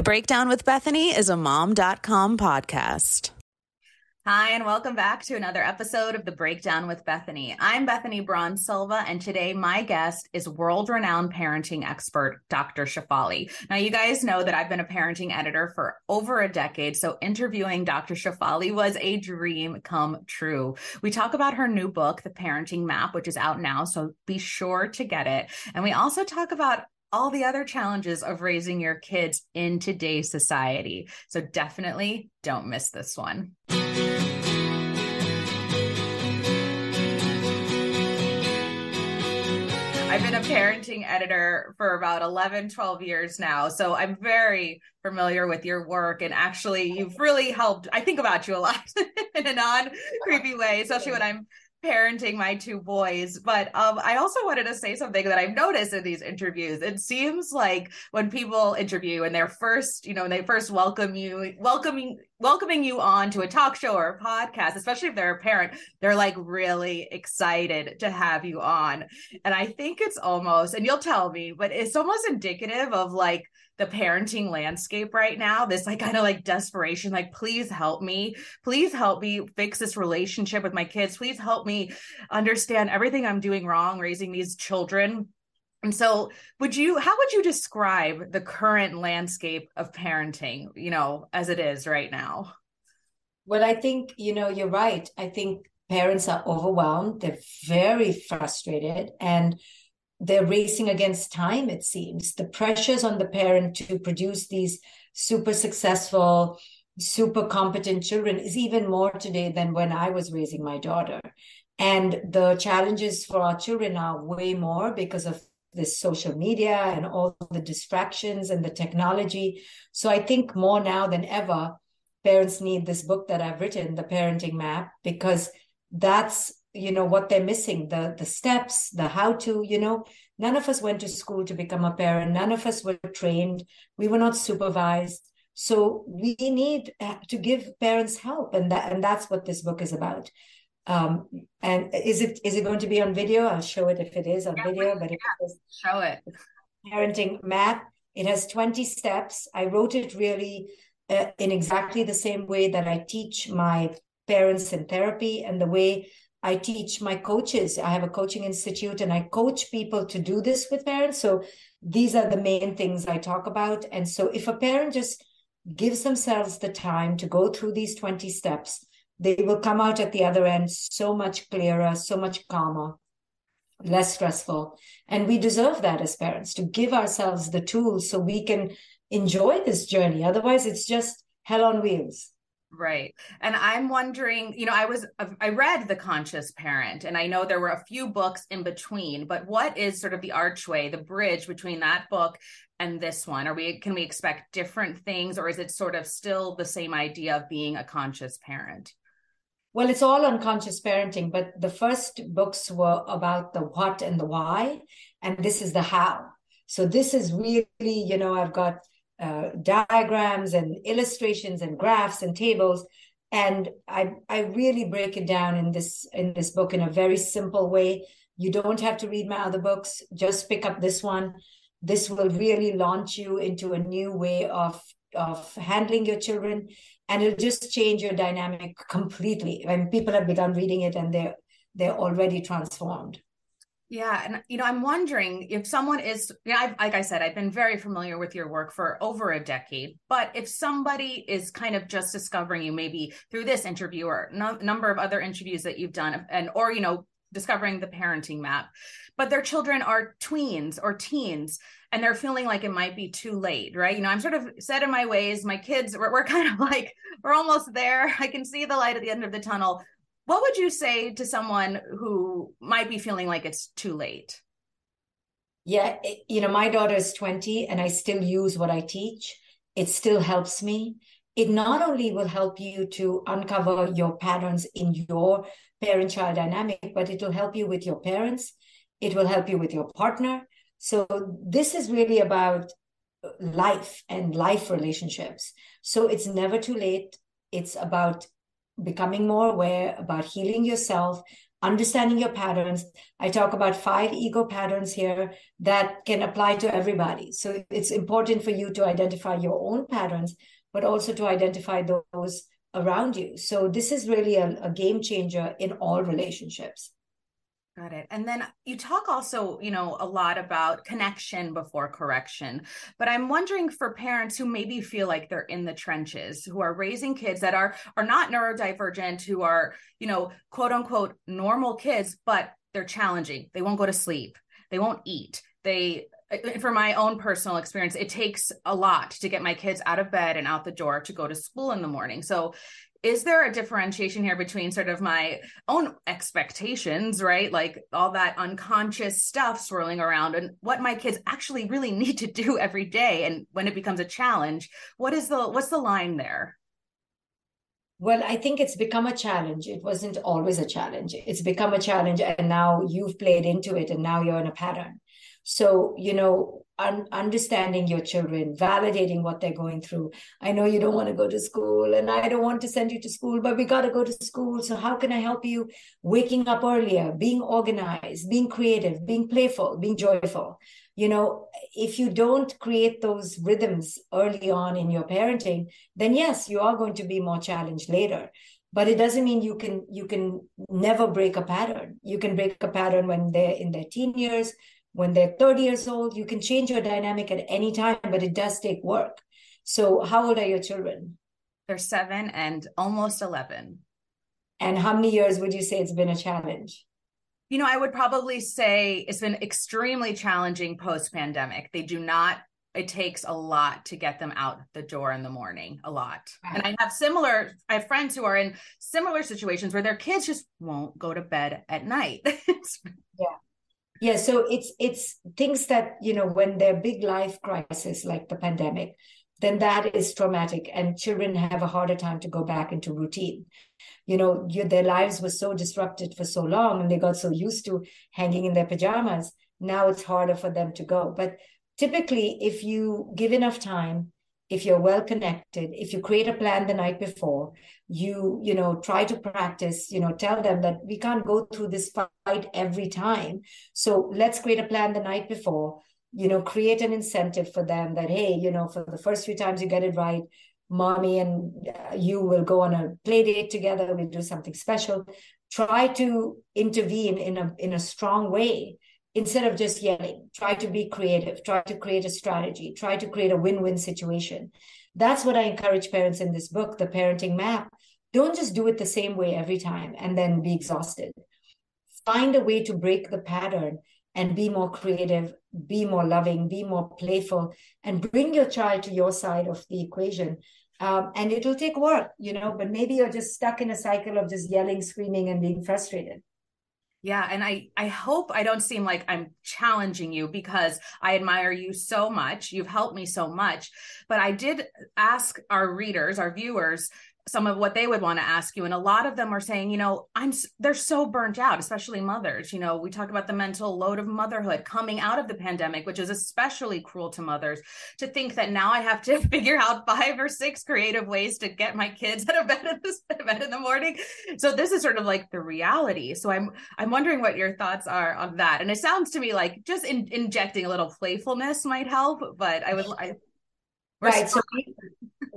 The Breakdown with Bethany is a mom.com podcast. Hi, and welcome back to another episode of The Breakdown with Bethany. I'm Bethany Braun Silva, and today my guest is world renowned parenting expert, Dr. Shefali. Now, you guys know that I've been a parenting editor for over a decade, so interviewing Dr. Shefali was a dream come true. We talk about her new book, The Parenting Map, which is out now, so be sure to get it. And we also talk about all the other challenges of raising your kids in today's society. So definitely don't miss this one. I've been a parenting editor for about 11, 12 years now. So I'm very familiar with your work. And actually, you've really helped. I think about you a lot in a non creepy way, especially when I'm parenting my two boys. But um, I also wanted to say something that I've noticed in these interviews. It seems like when people interview and they're first, you know, when they first welcome you, welcoming welcoming you on to a talk show or a podcast, especially if they're a parent, they're like really excited to have you on. And I think it's almost, and you'll tell me, but it's almost indicative of like the parenting landscape right now this like kind of like desperation like please help me. Please help me fix this relationship with my kids. Please help me understand everything i'm doing wrong raising these children and so would you how would you describe the current landscape of parenting you know as it is right now well i think you know you're right i think parents are overwhelmed they're very frustrated and they're racing against time, it seems. The pressures on the parent to produce these super successful, super competent children is even more today than when I was raising my daughter. And the challenges for our children are way more because of this social media and all the distractions and the technology. So I think more now than ever, parents need this book that I've written, The Parenting Map, because that's you know what they're missing the the steps the how to you know. None of us went to school to become a parent. None of us were trained. We were not supervised. So we need uh, to give parents help and that and that's what this book is about um and is it is it going to be on video i'll show it if it is on yeah, video but yeah. it is show it parenting map it has 20 steps i wrote it really uh, in exactly the same way that i teach my parents in therapy and the way I teach my coaches. I have a coaching institute and I coach people to do this with parents. So these are the main things I talk about. And so if a parent just gives themselves the time to go through these 20 steps, they will come out at the other end so much clearer, so much calmer, less stressful. And we deserve that as parents to give ourselves the tools so we can enjoy this journey. Otherwise, it's just hell on wheels. Right. And I'm wondering, you know, I was, I read The Conscious Parent, and I know there were a few books in between, but what is sort of the archway, the bridge between that book and this one? Are we, can we expect different things, or is it sort of still the same idea of being a conscious parent? Well, it's all unconscious parenting, but the first books were about the what and the why, and this is the how. So this is really, you know, I've got uh, diagrams and illustrations and graphs and tables and I, I really break it down in this in this book in a very simple way. You don't have to read my other books. Just pick up this one. This will really launch you into a new way of of handling your children and it'll just change your dynamic completely when people have begun reading it and they're they're already transformed yeah, and you know, I'm wondering if someone is, yeah, I've, like I said, I've been very familiar with your work for over a decade. But if somebody is kind of just discovering you, maybe through this interview or no, number of other interviews that you've done, and or you know, discovering the parenting map, but their children are tweens or teens, and they're feeling like it might be too late, right? You know, I'm sort of set in my ways. My kids, we're, we're kind of like we're almost there. I can see the light at the end of the tunnel what would you say to someone who might be feeling like it's too late? Yeah, it, you know, my daughter is 20 and I still use what I teach. It still helps me. It not only will help you to uncover your patterns in your parent child dynamic, but it will help you with your parents. It will help you with your partner. So, this is really about life and life relationships. So, it's never too late. It's about becoming more aware about healing yourself understanding your patterns. I talk about five ego patterns here that can apply to everybody. So it's important for you to identify your own patterns, but also to identify those around you. So this is really a, a game changer in all relationships. Got it. And then you talk also, you know, a lot about connection before correction. But I'm wondering for parents who maybe feel like they're in the trenches, who are raising kids that are are not neurodivergent, who are, you know, quote unquote normal kids, but they're challenging. They won't go to sleep. They won't eat. They for my own personal experience, it takes a lot to get my kids out of bed and out the door to go to school in the morning. So, is there a differentiation here between sort of my own expectations, right? Like all that unconscious stuff swirling around and what my kids actually really need to do every day and when it becomes a challenge, what is the what's the line there? Well, I think it's become a challenge. It wasn't always a challenge. It's become a challenge and now you've played into it and now you're in a pattern. So, you know, un- understanding your children, validating what they're going through. I know you don't want to go to school and I don't want to send you to school, but we got to go to school. So, how can I help you? Waking up earlier, being organized, being creative, being playful, being joyful. You know, if you don't create those rhythms early on in your parenting, then yes, you are going to be more challenged later but it doesn't mean you can you can never break a pattern you can break a pattern when they're in their teen years when they're 30 years old you can change your dynamic at any time but it does take work. So how old are your children? They're seven and almost 11 and how many years would you say it's been a challenge? You know i would probably say it's been extremely challenging post pandemic they do not it takes a lot to get them out the door in the morning a lot. And i have similar i have friends who are in similar situations where their kids just won't go to bed at night. Yeah yeah so it's it's things that you know when they're big life crisis like the pandemic then that is traumatic and children have a harder time to go back into routine. You know you, their lives were so disrupted for so long and they got so used to hanging in their pajamas now it's harder for them to go. But typically if you give enough time if you're well connected if you create a plan the night before you you know try to practice you know tell them that we can't go through this fight every time. So let's create a plan the night before you know create an incentive for them that hey you know for the first few times you get it right mommy and uh, you will go on a play date together we'll do something special. Try to intervene in a in a strong way instead of just yelling. Try to be creative. Try to create a strategy. Try to create a win-win situation. That's what i encourage parents in this book the parenting map. Don't just do it the same way every time and then be exhausted. Find a way to break the pattern and be more creative be more loving be more playful and bring your child to your side of the equation. Um, and it'll take work you know but maybe you're just stuck in a cycle of just yelling screaming and being frustrated yeah, and I I hope I don't seem like I'm challenging you because I admire you so much. You've helped me so much. But I did ask our readers, our viewers, some of what they would want to ask you and a lot of them are saying you know i'm they're so burnt out especially mothers you know we talk about the mental load of motherhood coming out of the pandemic which is especially cruel to mothers to think that now i have to figure out five or six creative ways to get my kids out of bed in, this, bed in the morning. So this is sort of like the reality. So i'm i'm wondering what your thoughts are on that. And it sounds to me like just in, injecting a little playfulness might help but i would i right so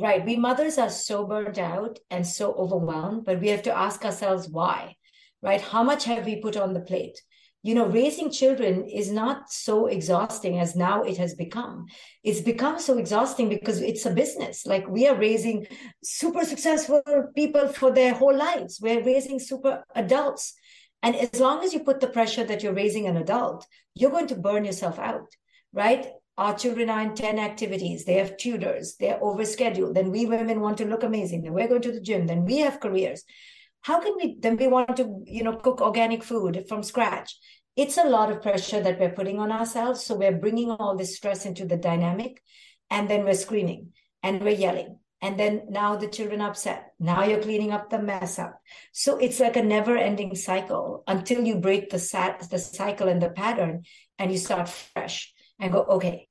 Right. We mothers are so burnt out and so overwhelmed, but we have to ask ourselves why, right? How much have we put on the plate? You know, raising children is not so exhausting as now it has become. It's become so exhausting because it's a business. Like we are raising super successful people for their whole lives. We're raising super adults. And as long as you put the pressure that you're raising an adult, you're going to burn yourself out, right? Our children are in 10 activities. They have tutors. They're overscheduled. Then we women want to look amazing. Then we're going to the gym. Then we have careers. How can we then we want to you know cook organic food from scratch? It's a lot of pressure that we're putting on ourselves. So we're bringing all this stress into the dynamic. And then we're screaming and we're yelling. And then now the children upset. Now you're cleaning up the mess up. So it's like a never ending cycle until you break the sat the cycle and the pattern and you start fresh and go okay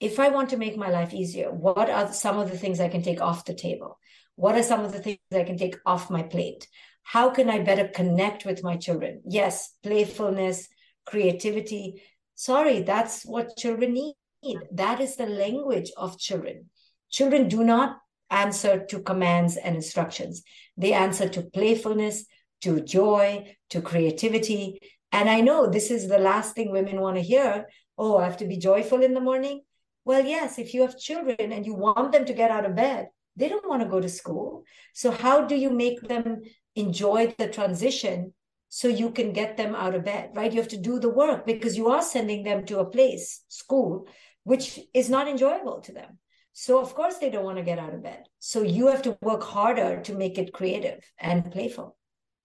if I want to make my life easier, what are some of the things I can take off the table? What are some of the things I can take off my plate? how can I better connect with my children? Yes, playfulness, creativity. Sorry, that's what children need. That is the language of children. Children do not answer to commands and instructions, they answer to playfulness, to joy, to creativity. And I know this is the last thing women want to hear. Oh, I have to be joyful in the morning. Well, yes, if you have children and you want them to get out of bed, they don't want to go to school. So, how do you make them enjoy the transition so you can get them out of bed, right? You have to do the work because you are sending them to a place, school, which is not enjoyable to them. So, of course, they don't want to get out of bed. So, you have to work harder to make it creative and playful.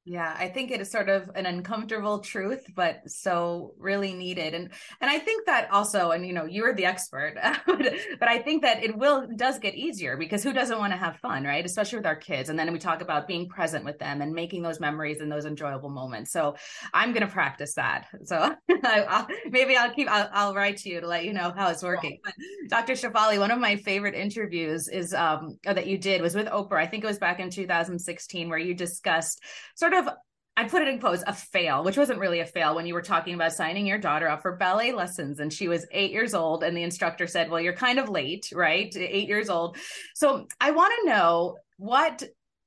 Yeah, I think it is sort of an uncomfortable truth, but so really needed. And and I think that also, and you know, you're the expert, but I think that it will does get easier because who doesn't want to have fun, right? Especially with our kids. And then we talk about being present with them and making those memories and those enjoyable moments. So I'm going to practice that. So I, will maybe I'll keep I'll, I'll, write to you to let you know how it's working. But Dr. Shefali, one of my favorite interviews is um that you did was with Oprah. I think it was back in 2016 where you discussed sort of of I put it in quotes a fail, which wasn't really a fail when you were talking about signing your daughter up for ballet lessons and she was 8 years old and the instructor said, "Well, you're kind of late, right? 8 years old." So, I want to know what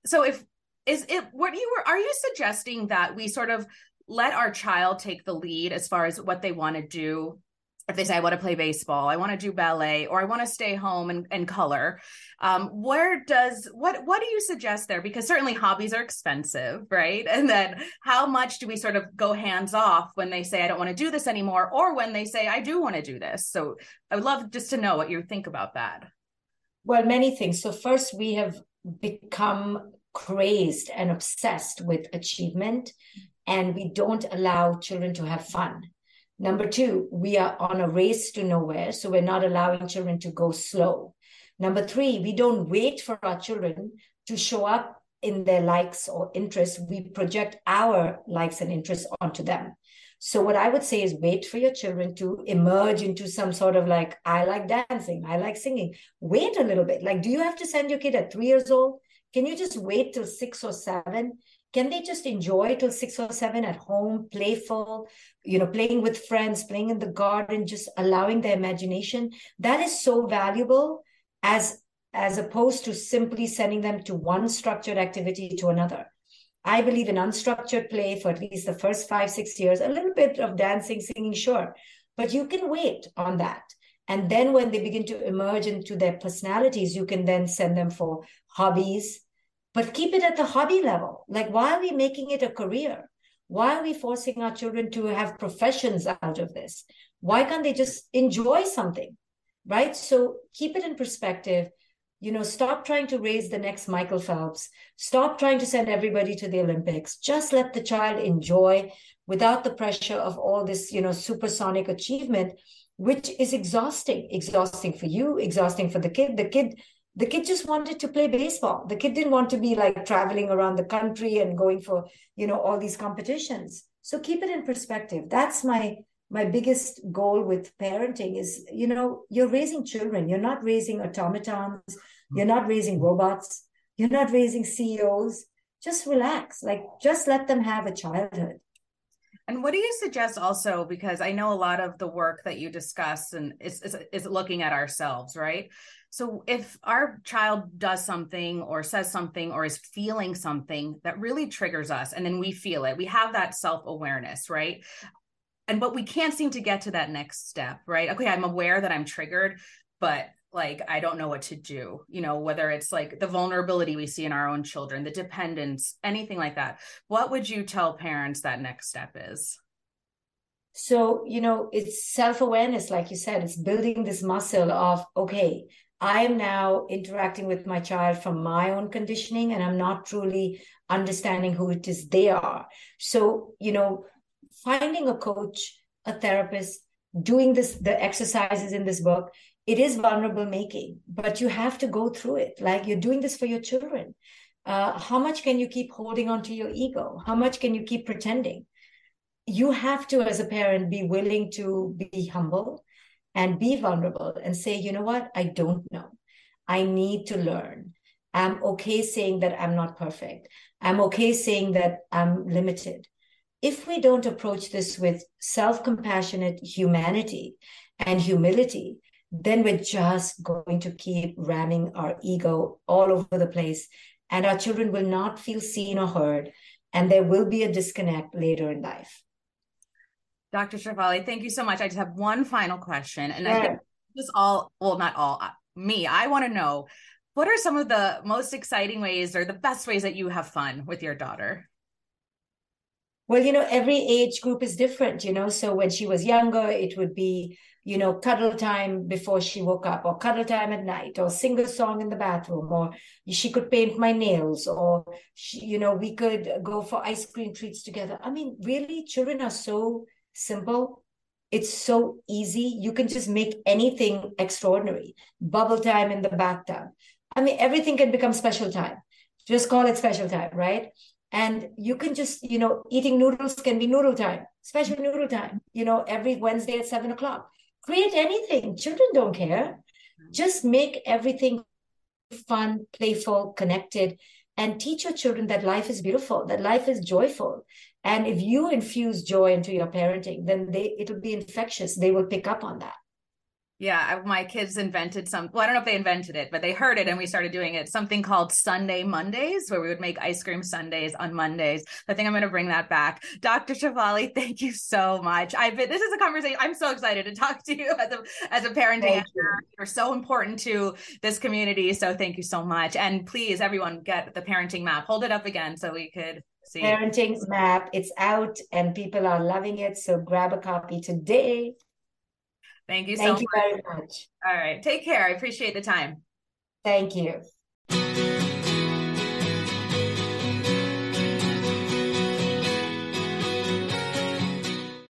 so if is it what you were are you suggesting that we sort of let our child take the lead as far as what they want to do if they say i want to play baseball i want to do ballet or i want to stay home and, and color um, where does what what do you suggest there? Because certainly hobbies are expensive right? And then how much do we sort of go hands off when they say i don't want to do this anymore or when they say i do want to do this. So i would love just to know what you think about that. Well many things. So first we have become crazed and obsessed with achievement and we don't allow children to have fun Number two, we are on a race to nowhere, so we're not allowing children to go slow. Number three, we don't wait for our children to show up in their likes or interests. We project our likes and interests onto them. So, what I would say is wait for your children to emerge into some sort of like, I like dancing, I like singing. Wait a little bit. Like, do you have to send your kid at three years old? Can you just wait till six or seven? Can they just enjoy till six or seven at home playful you know playing with friends playing in the garden just allowing their imagination? That is so valuable as as opposed to simply sending them to one structured activity to another. I believe in unstructured play for at least the first five six years a little bit of dancing singing sure but you can wait on that. And then when they begin to emerge into their personalities you can then send them for hobbies but keep it at the hobby level. Like, why are we making it a career? Why are we forcing our children to have professions out of this? Why can't they just enjoy something? Right? So keep it in perspective. You know, stop trying to raise the next Michael Phelps. Stop trying to send everybody to the Olympics. Just let the child enjoy without the pressure of all this, you know, supersonic achievement, which is exhausting, exhausting for you, exhausting for the kid. The kid the kid just wanted to play baseball. The kid didn't want to be like traveling around the country and going for you know all these competitions. So keep it in perspective. That's my my biggest goal with parenting is you know you're raising children. You're not raising automatons. You're not raising robots. You're not raising ceos just relax. Like just let them have a childhood and what do you suggest also? Because I know a lot of the work that you discuss and is, is, is looking at ourselves, right? So if our child does something or says something or is feeling something that really triggers us, and then we feel it, we have that self awareness, right? And but we can't seem to get to that next step, right? Okay, I'm aware that I'm triggered, but like i don't know what to do you know whether it's like the vulnerability we see in our own children the dependence anything like that. What would you tell parents that next step is? So you know it's self-awareness like you said it's building this muscle of okay i am now interacting with my child from my own conditioning and i'm not truly understanding who it is they are. So you know finding a coach a therapist doing this the exercises in this book it is vulnerable making, but you have to go through it. Like you're doing this for your children. Uh, how much can you keep holding on to your ego? How much can you keep pretending? You have to, as a parent, be willing to be humble and be vulnerable and say, you know what? I don't know. I need to learn. I'm okay saying that I'm not perfect. I'm okay saying that I'm limited. If we don't approach this with self compassionate humanity and humility, then we're just going to keep ramming our ego all over the place. And our children will not feel seen or heard. And there will be a disconnect later in life. Dr. Shefali, thank you so much. I just have one final question. And I think this all, well, not all, uh, me, I want to know what are some of the most exciting ways or the best ways that you have fun with your daughter? Well, you know, every age group is different, you know. So when she was younger, it would be, you know, cuddle time before she woke up, or cuddle time at night, or sing a song in the bathroom, or she could paint my nails, or, she, you know, we could go for ice cream treats together. I mean, really, children are so simple. It's so easy. You can just make anything extraordinary. Bubble time in the bathtub. I mean, everything can become special time. Just call it special time, right? And you can just, you know, eating noodles can be noodle time, special noodle time, you know, every Wednesday at seven o'clock. Create anything. Children don't care. Just make everything fun, playful, connected, and teach your children that life is beautiful, that life is joyful. And if you infuse joy into your parenting, then they it'll be infectious. They will pick up on that. Yeah, my kids invented some. Well, I don't know if they invented it, but they heard it and we started doing it. Something called Sunday Mondays, where we would make ice cream sundaes on Mondays. I think I'm going to bring that back. Dr. Shefali, thank you so much. I've been. This is a conversation. I'm so excited to talk to you as a as a parenting. You. You're so important to this community. So thank you so much. And please, everyone, get the parenting map. Hold it up again so we could see. Parenting map. It's out and people are loving it. So grab a copy today. Thank you so Thank much. you very much. All right. Take care. I appreciate the time. Thank you.